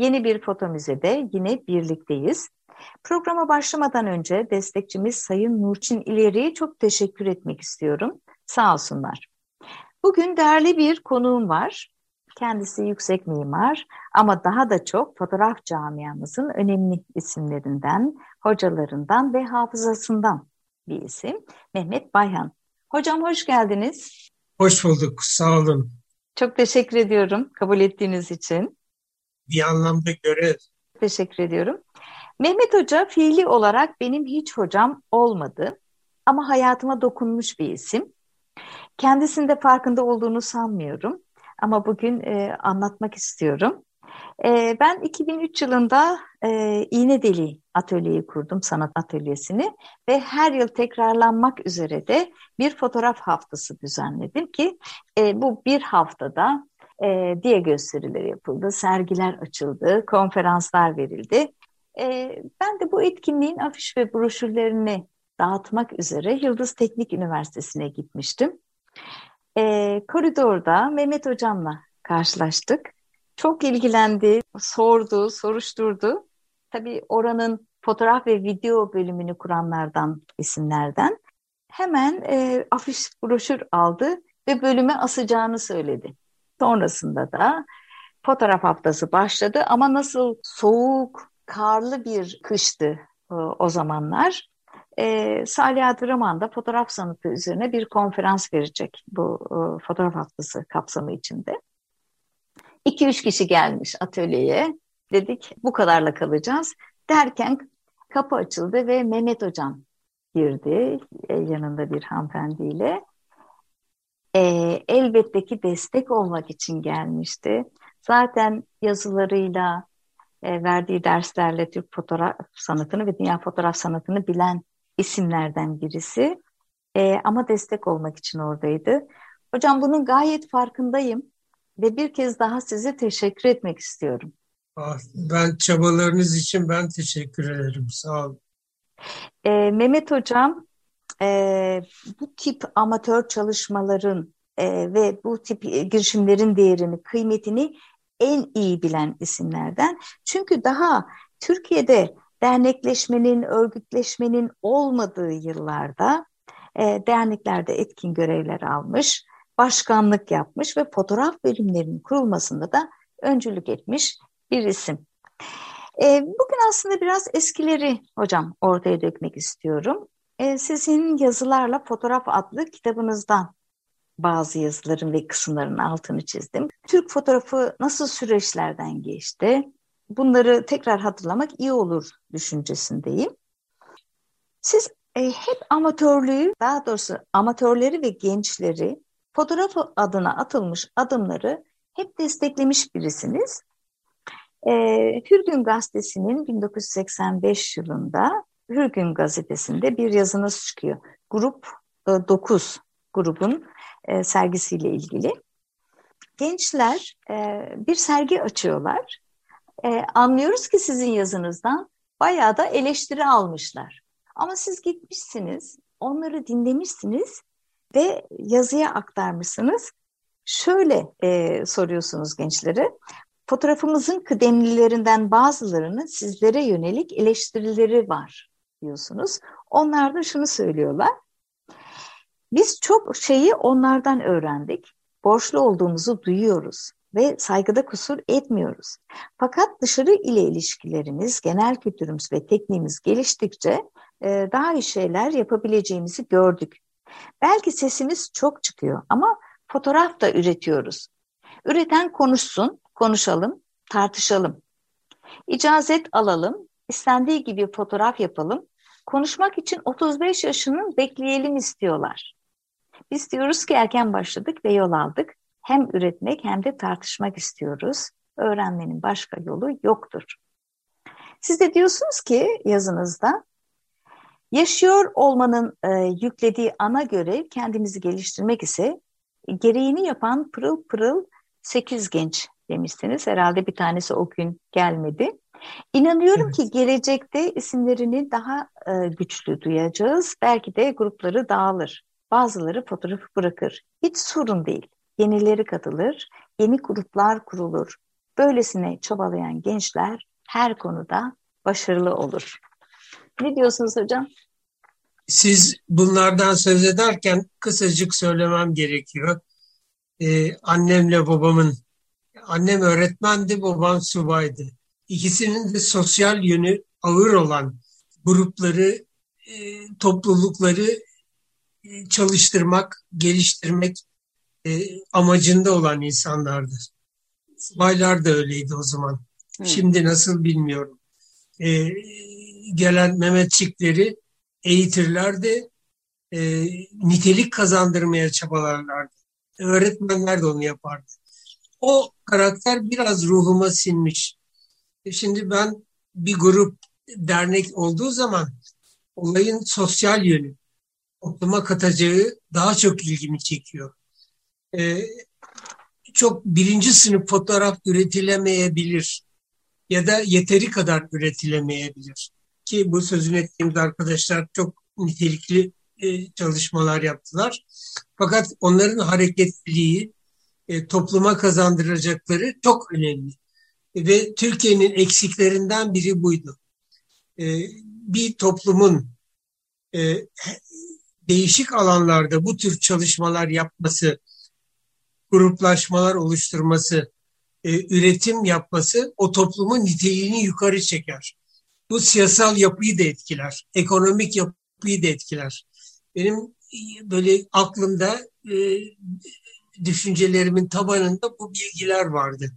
Yeni bir foto müzede yine birlikteyiz. Programa başlamadan önce destekçimiz Sayın Nurçin İleri'ye çok teşekkür etmek istiyorum. Sağ olsunlar. Bugün değerli bir konuğum var. Kendisi yüksek mimar ama daha da çok fotoğraf camiamızın önemli isimlerinden, hocalarından ve hafızasından bir isim. Mehmet Bayhan. Hocam hoş geldiniz. Hoş bulduk, sağ olun. Çok teşekkür ediyorum kabul ettiğiniz için. Bir anlamda göre. Teşekkür ediyorum. Mehmet Hoca fiili olarak benim hiç hocam olmadı ama hayatıma dokunmuş bir isim. Kendisinde farkında olduğunu sanmıyorum ama bugün e, anlatmak istiyorum. E, ben 2003 yılında e, İğnedeli atölyeyi kurdum, sanat atölyesini ve her yıl tekrarlanmak üzere de bir fotoğraf haftası düzenledim ki e, bu bir haftada e, diye gösteriler yapıldı, sergiler açıldı, konferanslar verildi. E, ben de bu etkinliğin afiş ve broşürlerini dağıtmak üzere Yıldız Teknik Üniversitesi'ne gitmiştim. E, koridorda Mehmet Hocam'la karşılaştık. Çok ilgilendi, sordu, soruşturdu. Tabii oranın fotoğraf ve video bölümünü kuranlardan, isimlerden. Hemen e, afiş broşür aldı ve bölüme asacağını söyledi. Sonrasında da fotoğraf haftası başladı ama nasıl soğuk, karlı bir kıştı e, o zamanlar. E, Salih Adıraman da fotoğraf sanatı üzerine bir konferans verecek bu e, fotoğraf haftası kapsamı içinde. 2-3 kişi gelmiş atölyeye. Dedik bu kadarla kalacağız. Derken kapı açıldı ve Mehmet Hocam girdi e, yanında bir hanımefendiyle. E, elbette ki destek olmak için gelmişti. Zaten yazılarıyla, e, verdiği derslerle Türk fotoğraf sanatını ve dünya fotoğraf sanatını bilen isimlerden birisi. E, ama destek olmak için oradaydı. Hocam bunun gayet farkındayım ve bir kez daha size teşekkür etmek istiyorum. Ah, ben çabalarınız için ben teşekkür ederim. Sağ olun. E, Mehmet Hocam e, bu tip amatör çalışmaların e, ve bu tip girişimlerin değerini, kıymetini en iyi bilen isimlerden. Çünkü daha Türkiye'de dernekleşmenin, örgütleşmenin olmadığı yıllarda e, derneklerde etkin görevler almış, başkanlık yapmış ve fotoğraf bölümlerinin kurulmasında da öncülük etmiş bir isim. E, bugün aslında biraz eskileri hocam ortaya dökmek istiyorum. E, sizin yazılarla fotoğraf adlı kitabınızdan bazı yazıların ve kısımların altını çizdim. Türk fotoğrafı nasıl süreçlerden geçti? Bunları tekrar hatırlamak iyi olur düşüncesindeyim. Siz e, hep amatörlüğü, daha doğrusu amatörleri ve gençleri fotoğraf adına atılmış adımları hep desteklemiş birisiniz. E, Hürgün Gazetesi'nin 1985 yılında Hürgün Gazetesi'nde bir yazınız çıkıyor. Grup e, 9 grubun e, sergisiyle ilgili. Gençler e, bir sergi açıyorlar. E, anlıyoruz ki sizin yazınızdan bayağı da eleştiri almışlar. Ama siz gitmişsiniz, onları dinlemişsiniz ve yazıya aktarmışsınız. Şöyle e, soruyorsunuz gençlere, fotoğrafımızın kıdemlilerinden bazılarının sizlere yönelik eleştirileri var diyorsunuz. Onlar da şunu söylüyorlar. Biz çok şeyi onlardan öğrendik. Borçlu olduğumuzu duyuyoruz ve saygıda kusur etmiyoruz. Fakat dışarı ile ilişkilerimiz, genel kültürümüz ve tekniğimiz geliştikçe e, daha iyi şeyler yapabileceğimizi gördük. Belki sesimiz çok çıkıyor ama fotoğraf da üretiyoruz. Üreten konuşsun, konuşalım, tartışalım. İcazet alalım, istendiği gibi fotoğraf yapalım. Konuşmak için 35 yaşının bekleyelim istiyorlar. Biz diyoruz ki erken başladık ve yol aldık. Hem üretmek hem de tartışmak istiyoruz. Öğrenmenin başka yolu yoktur. Siz de diyorsunuz ki yazınızda yaşıyor olmanın e, yüklediği ana görev kendimizi geliştirmek ise gereğini yapan pırıl pırıl sekiz genç demişsiniz. Herhalde bir tanesi o gün gelmedi. İnanıyorum evet. ki gelecekte isimlerini daha e, güçlü duyacağız. Belki de grupları dağılır. Bazıları fotoğrafı bırakır. Hiç sorun değil. Yenileri katılır, yeni gruplar kurulur. Böylesine çabalayan gençler her konuda başarılı olur. Ne diyorsunuz hocam? Siz bunlardan söz ederken kısacık söylemem gerekiyor. Ee, annemle babamın, annem öğretmendi, babam subaydı. İkisinin de sosyal yönü ağır olan grupları, e, toplulukları e, çalıştırmak, geliştirmek e, amacında olan insanlardır. Subaylar da öyleydi o zaman. Hı. Şimdi nasıl bilmiyorum. Gelen Mehmetçikleri eğitirlerdi, nitelik kazandırmaya çabalarlardı. Öğretmenler de onu yapardı. O karakter biraz ruhuma sinmiş. E şimdi ben bir grup dernek olduğu zaman olayın sosyal yönü, topluma katacağı daha çok ilgimi çekiyor. Ee, çok birinci sınıf fotoğraf üretilemeyebilir ya da yeteri kadar üretilemeyebilir. Ki bu sözünü ettiğimiz arkadaşlar çok nitelikli e, çalışmalar yaptılar. Fakat onların hareketliliği, e, topluma kazandıracakları çok önemli. Ve Türkiye'nin eksiklerinden biri buydu. E, bir toplumun e, değişik alanlarda bu tür çalışmalar yapması, gruplaşmalar oluşturması, e, üretim yapması o toplumun niteliğini yukarı çeker. Bu siyasal yapıyı da etkiler, ekonomik yapıyı da etkiler. Benim e, böyle aklımda düşüncelerimin tabanında bu bilgiler vardı.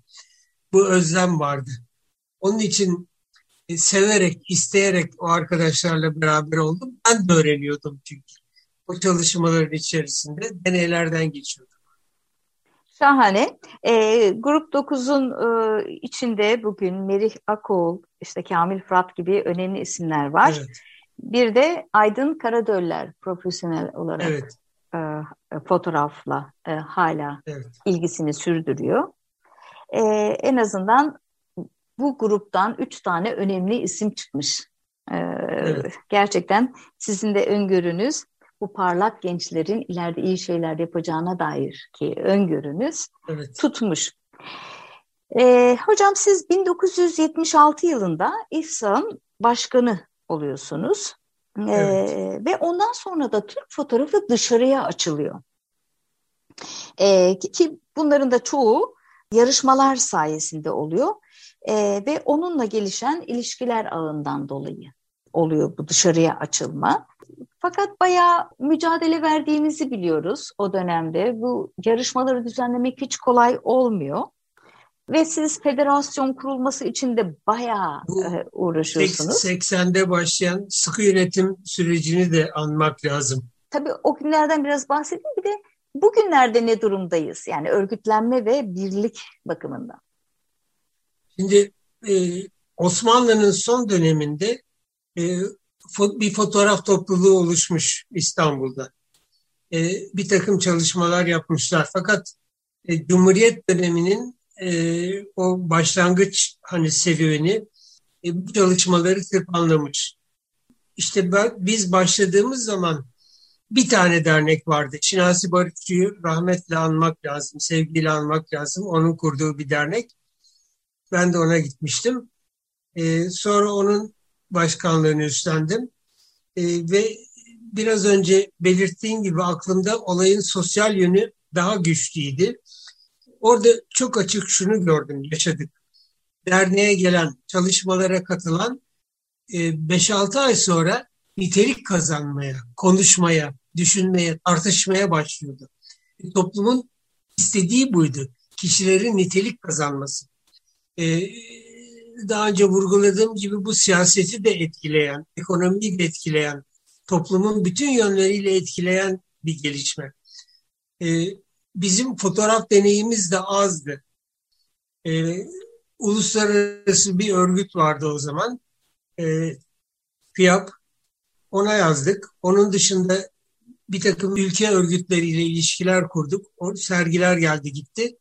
Bu özlem vardı. Onun için e, severek, isteyerek o arkadaşlarla beraber oldum. Ben de öğreniyordum çünkü. O çalışmaların içerisinde deneylerden geçiyordum. Şahane. E, Grup 9'un e, içinde bugün Merih Akoğul, işte Kamil Fırat gibi önemli isimler var. Evet. Bir de Aydın Karadöller profesyonel olarak evet. e, fotoğrafla e, hala evet. ilgisini sürdürüyor. E, en azından bu gruptan üç tane önemli isim çıkmış. E, evet. Gerçekten sizin de öngörünüz bu parlak gençlerin ileride iyi şeyler yapacağına dair ki öngörünüz evet. tutmuş. Ee, hocam siz 1976 yılında İFSA'nın başkanı oluyorsunuz. Ee, evet. Ve ondan sonra da Türk fotoğrafı dışarıya açılıyor. Ee, ki bunların da çoğu yarışmalar sayesinde oluyor. Ee, ve onunla gelişen ilişkiler ağından dolayı oluyor bu dışarıya açılma. Fakat bayağı mücadele verdiğimizi biliyoruz o dönemde. Bu yarışmaları düzenlemek hiç kolay olmuyor. Ve siz federasyon kurulması için de bayağı Bu, e, uğraşıyorsunuz. 80'de başlayan sıkı yönetim sürecini de anmak lazım. Tabii o günlerden biraz bahsedeyim. Bir de bugünlerde ne durumdayız? Yani örgütlenme ve birlik bakımından. Şimdi e, Osmanlı'nın son döneminde e, bir fotoğraf topluluğu oluşmuş İstanbul'da. E, bir takım çalışmalar yapmışlar. Fakat e, Cumhuriyet döneminin e, o başlangıç hani serüveni e, bu çalışmaları tırpanlamış. İşte ben, biz başladığımız zaman bir tane dernek vardı. Şinasi Barışçı'yı rahmetle anmak lazım, sevgiyle anmak lazım. Onun kurduğu bir dernek. Ben de ona gitmiştim. Ee, sonra onun başkanlığını üstlendim. E, ve biraz önce belirttiğim gibi aklımda olayın sosyal yönü daha güçlüydü. Orada çok açık şunu gördüm, yaşadık. Derneğe gelen, çalışmalara katılan 5-6 e, ay sonra nitelik kazanmaya, konuşmaya, düşünmeye, tartışmaya başlıyordu. E, toplumun istediği buydu. Kişilerin nitelik kazanması. E, daha önce vurguladığım gibi bu siyaseti de etkileyen, ekonomiyi de etkileyen, toplumun bütün yönleriyle etkileyen bir gelişme. Ee, bizim fotoğraf deneyimiz de azdı. Ee, uluslararası bir örgüt vardı o zaman. e, FİAP ona yazdık. Onun dışında bir takım ülke örgütleriyle ilişkiler kurduk. O sergiler geldi gitti.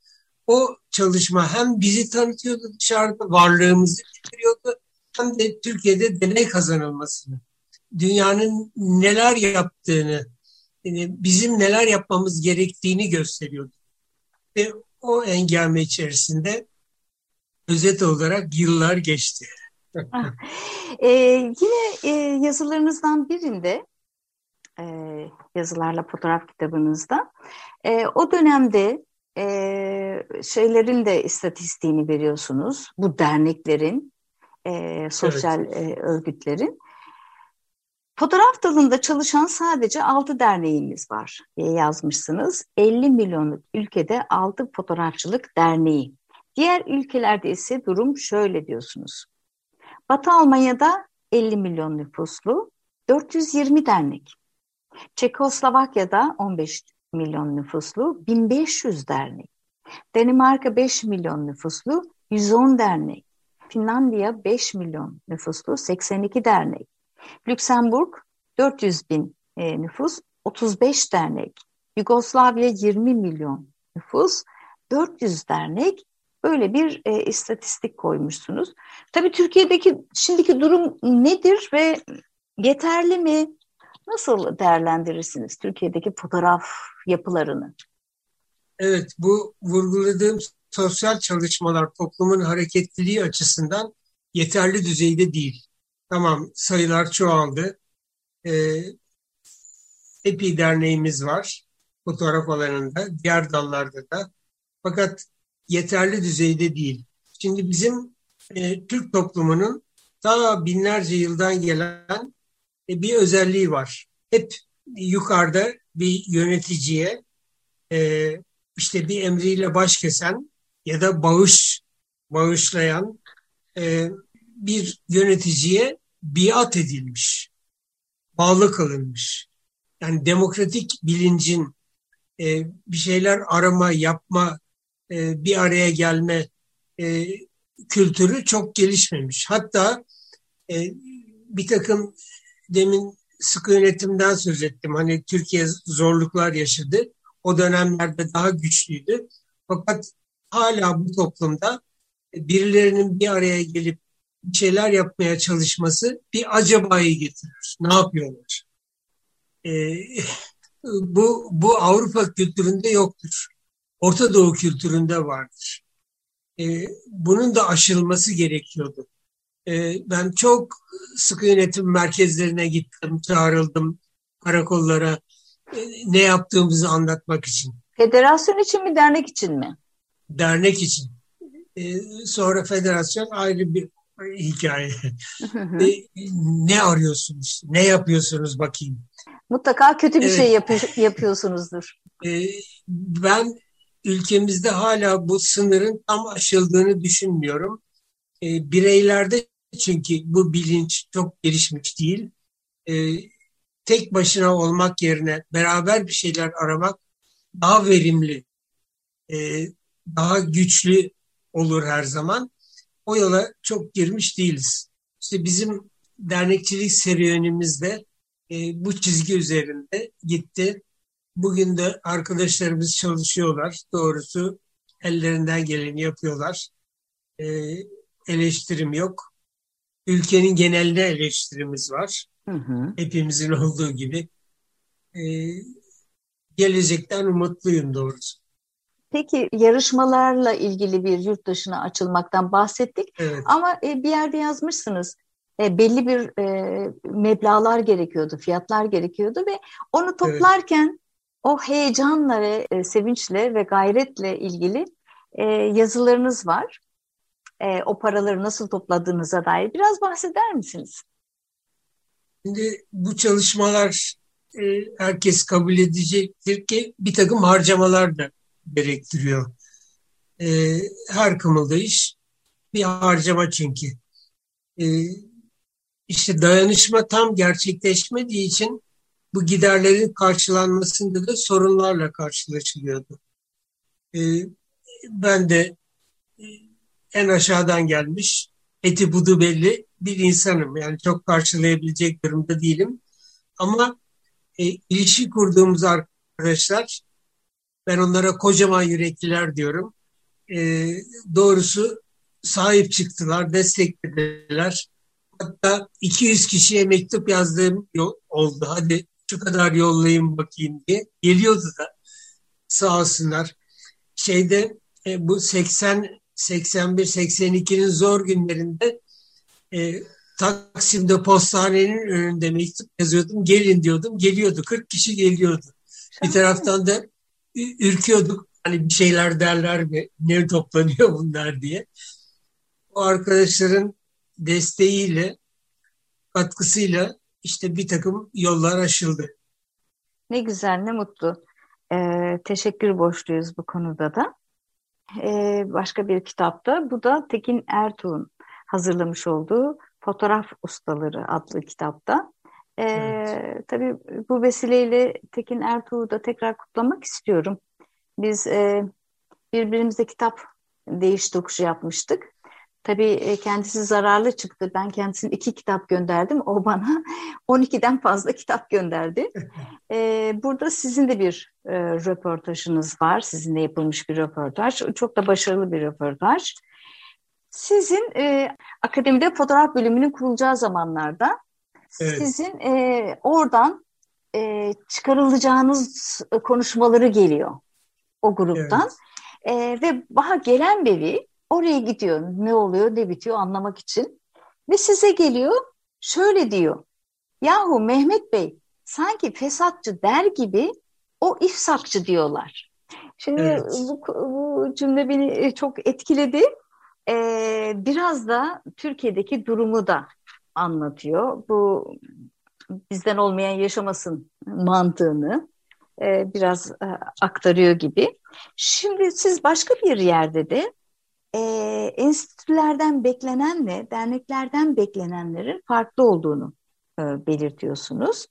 O çalışma hem bizi tanıtıyordu dışarıda, varlığımızı getiriyordu hem de Türkiye'de deney kazanılmasını, dünyanın neler yaptığını, yani bizim neler yapmamız gerektiğini gösteriyordu. Ve o engame içerisinde özet olarak yıllar geçti. ee, yine e, yazılarınızdan birinde e, yazılarla fotoğraf kitabınızda e, o dönemde e, şeylerin de istatistiğini veriyorsunuz bu derneklerin e, sosyal evet. e, örgütlerin Fotoğraf dalında çalışan sadece 6 derneğimiz var diye yazmışsınız. 50 milyonluk ülkede 6 fotoğrafçılık derneği. Diğer ülkelerde ise durum şöyle diyorsunuz. Batı Almanya'da 50 milyon nüfuslu 420 dernek. Çekoslovakya'da 15 milyon nüfuslu 1500 dernek. Danimarka 5 milyon nüfuslu 110 dernek. Finlandiya 5 milyon nüfuslu 82 dernek. Lüksemburg 400 bin e, nüfus 35 dernek. Yugoslavya 20 milyon nüfus 400 dernek böyle bir e, istatistik koymuşsunuz. Tabii Türkiye'deki şimdiki durum nedir ve yeterli mi? Nasıl değerlendirirsiniz Türkiye'deki fotoğraf yapılarını? Evet, bu vurguladığım sosyal çalışmalar toplumun hareketliliği açısından yeterli düzeyde değil. Tamam, sayılar çoğaldı. Ee, EPI derneğimiz var fotoğraf alanında, diğer dallarda da. Fakat yeterli düzeyde değil. Şimdi bizim e, Türk toplumunun daha binlerce yıldan gelen bir özelliği var. Hep yukarıda bir yöneticiye e, işte bir emriyle baş kesen ya da bağış bağışlayan e, bir yöneticiye biat edilmiş, bağlı kılınmış. Yani demokratik bilincin e, bir şeyler arama, yapma, e, bir araya gelme e, kültürü çok gelişmemiş. Hatta e, bir takım demin sıkı yönetimden söz ettim. Hani Türkiye zorluklar yaşadı. O dönemlerde daha güçlüydü. Fakat hala bu toplumda birilerinin bir araya gelip bir şeyler yapmaya çalışması bir acabayı getirir. Ne yapıyorlar? Ee, bu, bu Avrupa kültüründe yoktur. Orta Doğu kültüründe vardır. Ee, bunun da aşılması gerekiyordu. Ee, ben çok sıkı yönetim merkezlerine gittim, çağrıldım karakollara e, ne yaptığımızı anlatmak için. Federasyon için mi, dernek için mi? Dernek için. Ee, sonra federasyon ayrı bir hikaye. e, ne arıyorsunuz? Ne yapıyorsunuz bakayım? Mutlaka kötü bir evet. şey yapı- yapıyorsunuzdur. Ben ülkemizde hala bu sınırın tam aşıldığını düşünmüyorum. Bireylerde çünkü bu bilinç çok gelişmiş değil. E, tek başına olmak yerine beraber bir şeyler aramak daha verimli, e, daha güçlü olur her zaman. O yola çok girmiş değiliz. İşte bizim dernekçilik serüvenimizde e, bu çizgi üzerinde gitti. Bugün de arkadaşlarımız çalışıyorlar. Doğrusu ellerinden geleni yapıyorlar. E, eleştirim yok. Ülkenin geneline eleştirimiz var. Hı hı. Hepimizin olduğu gibi. E, gelecekten umutluyum doğrusu. Peki yarışmalarla ilgili bir yurt dışına açılmaktan bahsettik. Evet. Ama e, bir yerde yazmışsınız. E, belli bir e, meblalar gerekiyordu, fiyatlar gerekiyordu ve onu toplarken evet. o heyecanla ve e, sevinçle ve gayretle ilgili e, yazılarınız var. E, o paraları nasıl topladığınıza dair biraz bahseder misiniz? Şimdi bu çalışmalar e, herkes kabul edecektir ki bir takım harcamalar da gerektiriyor. E, her kımıldayış bir harcama çünkü. E, işte dayanışma tam gerçekleşmediği için bu giderlerin karşılanmasında da sorunlarla karşılaşılıyordu. E, ben de en aşağıdan gelmiş, eti budu belli bir insanım. Yani çok karşılayabilecek durumda değilim. Ama e, ilişki kurduğumuz arkadaşlar, ben onlara kocaman yürekliler diyorum. E, doğrusu sahip çıktılar, desteklediler. Hatta 200 kişiye mektup yazdığım oldu. Hadi şu kadar yollayayım bakayım diye. Geliyordu da sağ olsunlar. Şeyde e, bu 80 81 82'nin zor günlerinde e, Taksim'de postanenin önünde mektup yazıyordum. Gelin diyordum. Geliyordu. 40 kişi geliyordu. Bir taraftan da ürküyorduk. Hani bir şeyler derler mi? Ne toplanıyor bunlar diye. O arkadaşların desteğiyle, katkısıyla işte bir takım yollar aşıldı. Ne güzel, ne mutlu. Ee, teşekkür borçluyuz bu konuda da. Ee, başka bir kitapta, bu da Tekin Ertuğ'un hazırlamış olduğu Fotoğraf Ustaları adlı kitapta. Ee, evet. Tabii bu vesileyle Tekin Ertuğ'u da tekrar kutlamak istiyorum. Biz e, birbirimize kitap değiş tokuşu yapmıştık. Tabii e, kendisi zararlı çıktı. Ben kendisine iki kitap gönderdim. O bana 12'den fazla kitap gönderdi. Ee, burada sizin de bir e, röportajınız var. Sizinle yapılmış bir röportaj. Çok da başarılı bir röportaj. Sizin e, akademide fotoğraf bölümünün kurulacağı zamanlarda evet. sizin e, oradan e, çıkarılacağınız konuşmaları geliyor o gruptan. Evet. E, ve daha gelen beri oraya gidiyor. Ne oluyor, ne bitiyor anlamak için. Ve size geliyor şöyle diyor. Yahu Mehmet Bey sanki fesatçı der gibi o ifsakçı diyorlar. Şimdi evet. bu, bu cümle beni çok etkiledi. Ee, biraz da Türkiye'deki durumu da anlatıyor. Bu bizden olmayan yaşamasın mantığını e, biraz e, aktarıyor gibi. Şimdi siz başka bir yerde de e, enstitülerden beklenenle derneklerden beklenenlerin farklı olduğunu e, belirtiyorsunuz.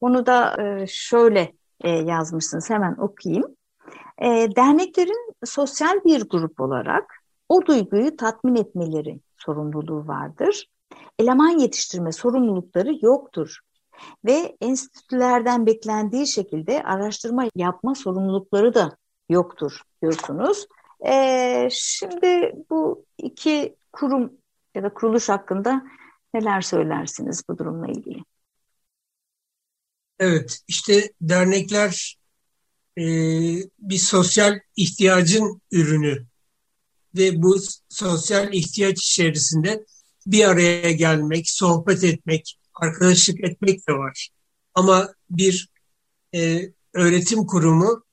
Onu da e, şöyle e, yazmışsınız hemen okuyayım. E, derneklerin sosyal bir grup olarak o duyguyu tatmin etmeleri sorumluluğu vardır. Eleman yetiştirme sorumlulukları yoktur ve enstitülerden beklendiği şekilde araştırma yapma sorumlulukları da yoktur diyorsunuz. Ee, şimdi bu iki kurum ya da kuruluş hakkında neler söylersiniz bu durumla ilgili? Evet, işte dernekler e, bir sosyal ihtiyacın ürünü ve bu sosyal ihtiyaç içerisinde bir araya gelmek, sohbet etmek, arkadaşlık etmek de var. Ama bir e, öğretim kurumu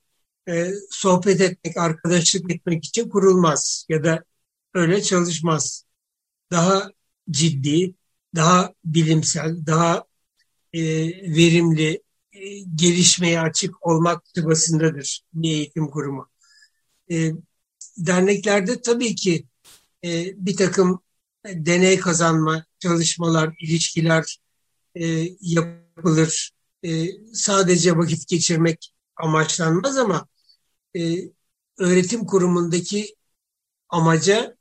e, sohbet etmek, arkadaşlık etmek için kurulmaz ya da öyle çalışmaz. Daha ciddi, daha bilimsel, daha e, verimli, e, gelişmeye açık olmak çabasındadır bir eğitim kurumu. E, derneklerde tabii ki e, bir takım deney kazanma, çalışmalar, ilişkiler e, yapılır. E, sadece vakit geçirmek amaçlanmaz ama e, öğretim kurumundaki amaca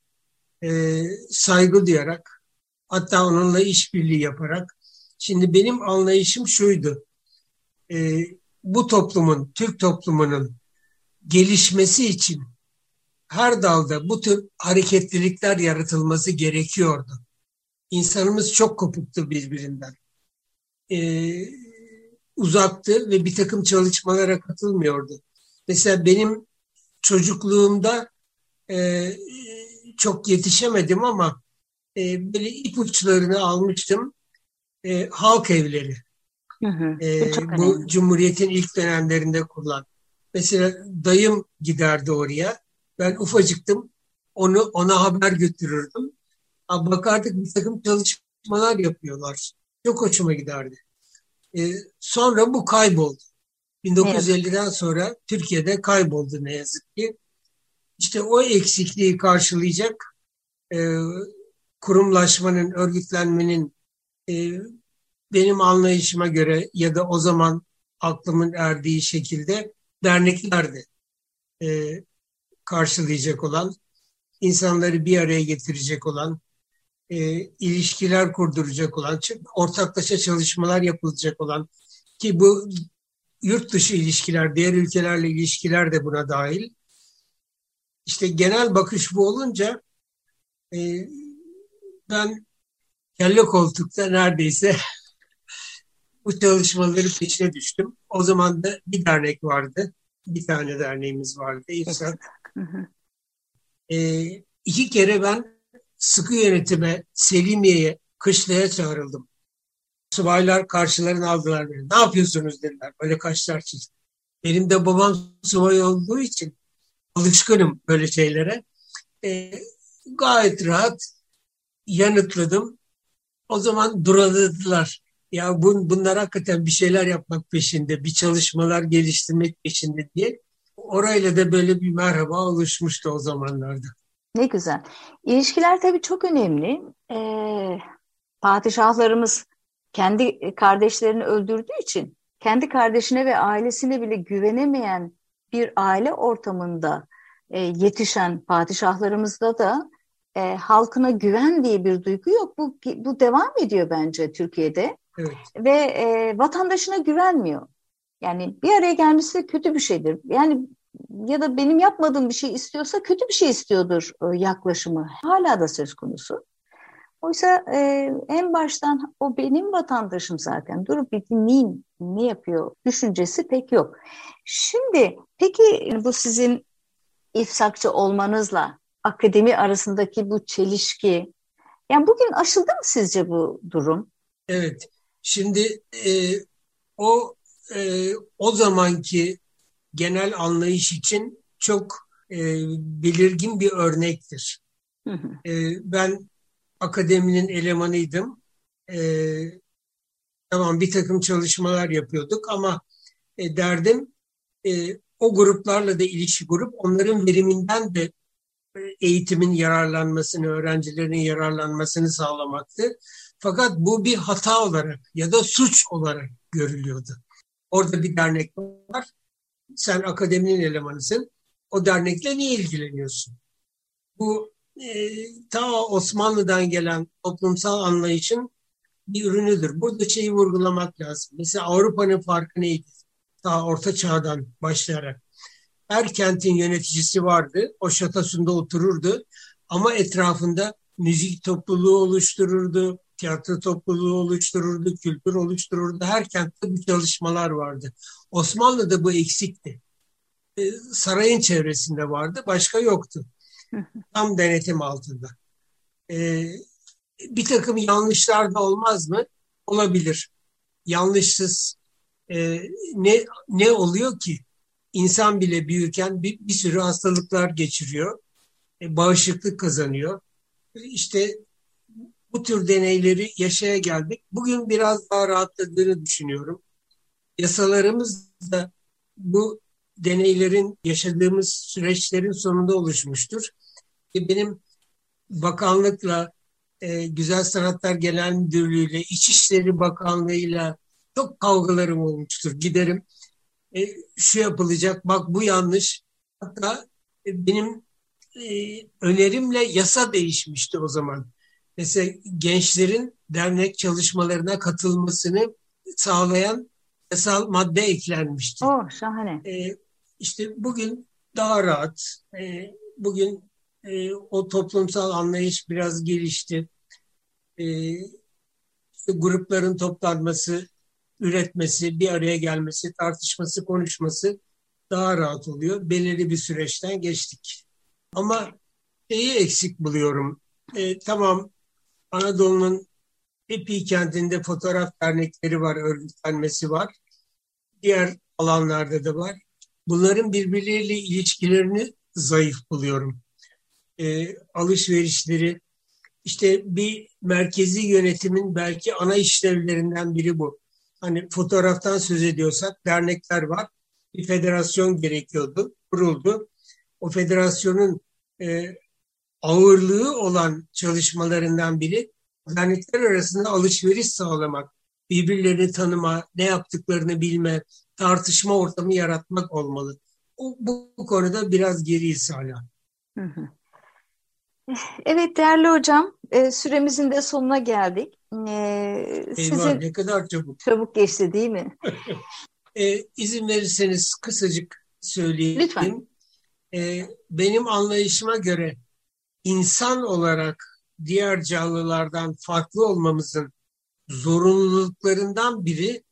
e, saygı duyarak hatta onunla işbirliği yaparak şimdi benim anlayışım şuydu. E, bu toplumun, Türk toplumunun gelişmesi için her dalda bu tür hareketlilikler yaratılması gerekiyordu. İnsanımız çok kopuktu birbirinden. Ee, uzaktı ve bir takım çalışmalara katılmıyordu. Mesela benim çocukluğumda e, çok yetişemedim ama e, böyle ipuçlarını almıştım. E, halk evleri. Hı hı, e, bu önemli. Cumhuriyet'in ilk dönemlerinde kurulan. Mesela dayım giderdi oraya. Ben ufacıktım. Onu ona haber götürürdüm. Bakardık bir takım çalışmalar yapıyorlar. Çok hoşuma giderdi. E, sonra bu kayboldu. 1950'den sonra Türkiye'de kayboldu ne yazık ki. İşte o eksikliği karşılayacak e, kurumlaşmanın, örgütlenmenin e, benim anlayışıma göre ya da o zaman aklımın erdiği şekilde derneklerdi e, karşılayacak olan, insanları bir araya getirecek olan, e, ilişkiler kurduracak olan, ortaklaşa çalışmalar yapılacak olan ki bu yurt dışı ilişkiler, diğer ülkelerle ilişkiler de buna dahil. İşte genel bakış bu olunca e, ben kelle koltukta neredeyse bu çalışmaları peşine düştüm. O zaman da bir dernek vardı. Bir tane derneğimiz vardı. İFSAK. e, iki kere ben sıkı yönetime, Selimiye'ye, Kışla'ya çağrıldım. Subaylar karşılarına aldılar beni. Ne yapıyorsunuz dediler. Böyle kaşlar çizdi. Benim de babam subay olduğu için alışkınım böyle şeylere. E, gayet rahat yanıtladım. O zaman duraladılar. Ya bun, bunlar hakikaten bir şeyler yapmak peşinde, bir çalışmalar geliştirmek peşinde diye. Orayla da böyle bir merhaba oluşmuştu o zamanlarda. Ne güzel. İlişkiler tabii çok önemli. Ee, padişahlarımız kendi kardeşlerini öldürdüğü için kendi kardeşine ve ailesine bile güvenemeyen bir aile ortamında e, yetişen padişahlarımızda da e, halkına güven diye bir duygu yok. Bu, bu devam ediyor bence Türkiye'de. Evet. Ve e, vatandaşına güvenmiyor. Yani bir araya gelmesi kötü bir şeydir. Yani ya da benim yapmadığım bir şey istiyorsa kötü bir şey istiyordur e, yaklaşımı. Hala da söz konusu. Oysa e, en baştan o benim vatandaşım zaten. Durup bir dinleyeyim ne yapıyor düşüncesi pek yok. Şimdi peki bu sizin ifsakçı olmanızla akademi arasındaki bu çelişki, yani bugün aşıldı mı sizce bu durum? Evet. Şimdi e, o e, o zamanki genel anlayış için çok e, belirgin bir örnektir. Hı hı. E, ben akademinin elemanıydım. E, tamam bir takım çalışmalar yapıyorduk ama e, derdim e, o gruplarla da ilişki grup onların veriminden de eğitimin yararlanmasını, öğrencilerin yararlanmasını sağlamaktı. Fakat bu bir hata olarak ya da suç olarak görülüyordu. Orada bir dernek var. Sen akademinin elemanısın. O dernekle niye ilgileniyorsun? Bu e, ta Osmanlı'dan gelen toplumsal anlayışın bir ürünüdür. Burada şeyi vurgulamak lazım. Mesela Avrupa'nın farkı neydi? Ta Orta Çağ'dan başlayarak her kentin yöneticisi vardı. O şatosunda otururdu. Ama etrafında müzik topluluğu oluştururdu, tiyatro topluluğu oluştururdu, kültür oluştururdu. Her kentte bu çalışmalar vardı. Osmanlı'da bu eksikti. Ee, sarayın çevresinde vardı, başka yoktu. Tam denetim altında. Ee, bir takım yanlışlar da olmaz mı? Olabilir. Yanlışsız e, ne ne oluyor ki? insan bile büyürken bir, bir sürü hastalıklar geçiriyor. E, bağışıklık kazanıyor. İşte bu tür deneyleri yaşaya geldik. Bugün biraz daha rahatladığını düşünüyorum. Yasalarımız da bu deneylerin yaşadığımız süreçlerin sonunda oluşmuştur. E, benim bakanlıkla, e, Güzel Sanatlar Genel Müdürlüğü'yle, İçişleri Bakanlığı'yla çok kavgalarım olmuştur. Giderim e, şu yapılacak, bak bu yanlış. Hatta e, benim e, önerimle yasa değişmişti o zaman. Mesela gençlerin dernek çalışmalarına katılmasını sağlayan yasal madde eklenmişti. Oh şahane. E, işte bugün daha rahat. E, bugün e, o toplumsal anlayış biraz gelişti. E, işte grupların toplanması, üretmesi, bir araya gelmesi, tartışması, konuşması daha rahat oluyor. Belirli bir süreçten geçtik. Ama şeyi eksik buluyorum. E, tamam Anadolu'nun Epi kentinde fotoğraf dernekleri var, örgütlenmesi var. Diğer alanlarda da var. Bunların birbirleriyle ilişkilerini zayıf buluyorum. E, alışverişleri, işte bir merkezi yönetimin belki ana işlevlerinden biri bu hani fotoğraftan söz ediyorsak dernekler var. Bir federasyon gerekiyordu, kuruldu. O federasyonun e, ağırlığı olan çalışmalarından biri dernekler arasında alışveriş sağlamak, birbirlerini tanıma, ne yaptıklarını bilme, tartışma ortamı yaratmak olmalı. O, bu, bu konuda biraz geriyiz hala. Hı hı. Evet değerli hocam, e, süremizin de sonuna geldik. E, Eyvah sizin ne kadar çabuk. çabuk geçti değil mi? E, izin verirseniz kısacık söyleyeyim. Lütfen. E, benim anlayışıma göre insan olarak diğer canlılardan farklı olmamızın zorunluluklarından biri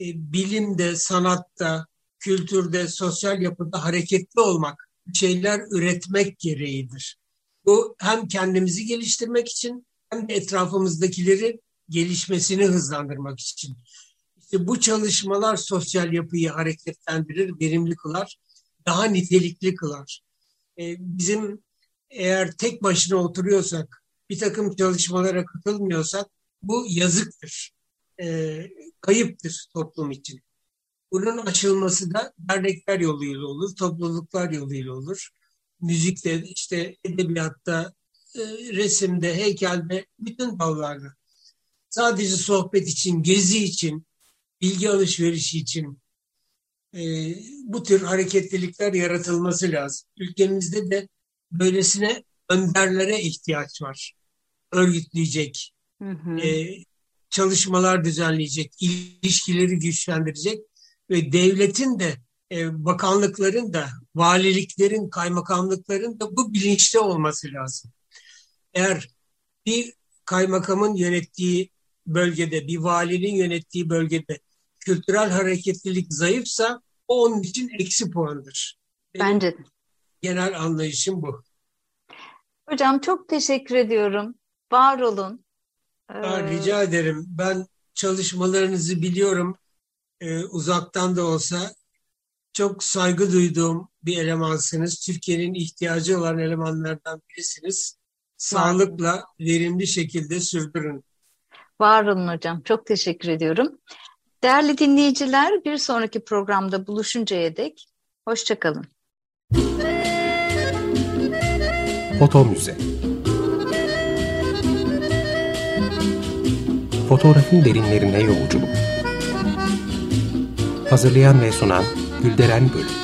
e, bilimde, sanatta, kültürde, sosyal yapıda hareketli olmak, şeyler üretmek gereğidir. Bu hem kendimizi geliştirmek için hem de etrafımızdakileri gelişmesini hızlandırmak için. İşte bu çalışmalar sosyal yapıyı hareketlendirir, verimli kılar, daha nitelikli kılar. E, bizim eğer tek başına oturuyorsak, bir takım çalışmalara katılmıyorsak bu yazıktır, e, kayıptır toplum için. Bunun aşılması da dernekler yoluyla olur, topluluklar yoluyla olur. Müzikte, işte edebiyatta, e, resimde, heykelde, bütün dallarda. Sadece sohbet için, gezi için, bilgi alışverişi için e, bu tür hareketlilikler yaratılması lazım. Ülkemizde de böylesine önderlere ihtiyaç var. Örgütleyecek, Hı hı. e, çalışmalar düzenleyecek, ilişkileri güçlendirecek ve devletin de e, bakanlıkların da, valiliklerin, kaymakamlıkların da bu bilinçte olması lazım. Eğer bir kaymakamın yönettiği bölgede, bir valinin yönettiği bölgede kültürel hareketlilik zayıfsa o onun için eksi puandır. Benim Bence de. genel anlayışım bu. Hocam çok teşekkür ediyorum. Var olun. Ee, rica ederim. Ben çalışmalarınızı biliyorum. Ee, uzaktan da olsa çok saygı duyduğum bir elemansınız. Türkiye'nin ihtiyacı olan elemanlardan birisiniz. Sağlıkla, verimli şekilde sürdürün. Var olun hocam. Çok teşekkür ediyorum. Değerli dinleyiciler, bir sonraki programda buluşuncaya dek hoşçakalın. Foto Müze Fotoğrafın derinlerine yolculuk Hazırlayan ve sunan Gülderen Bölük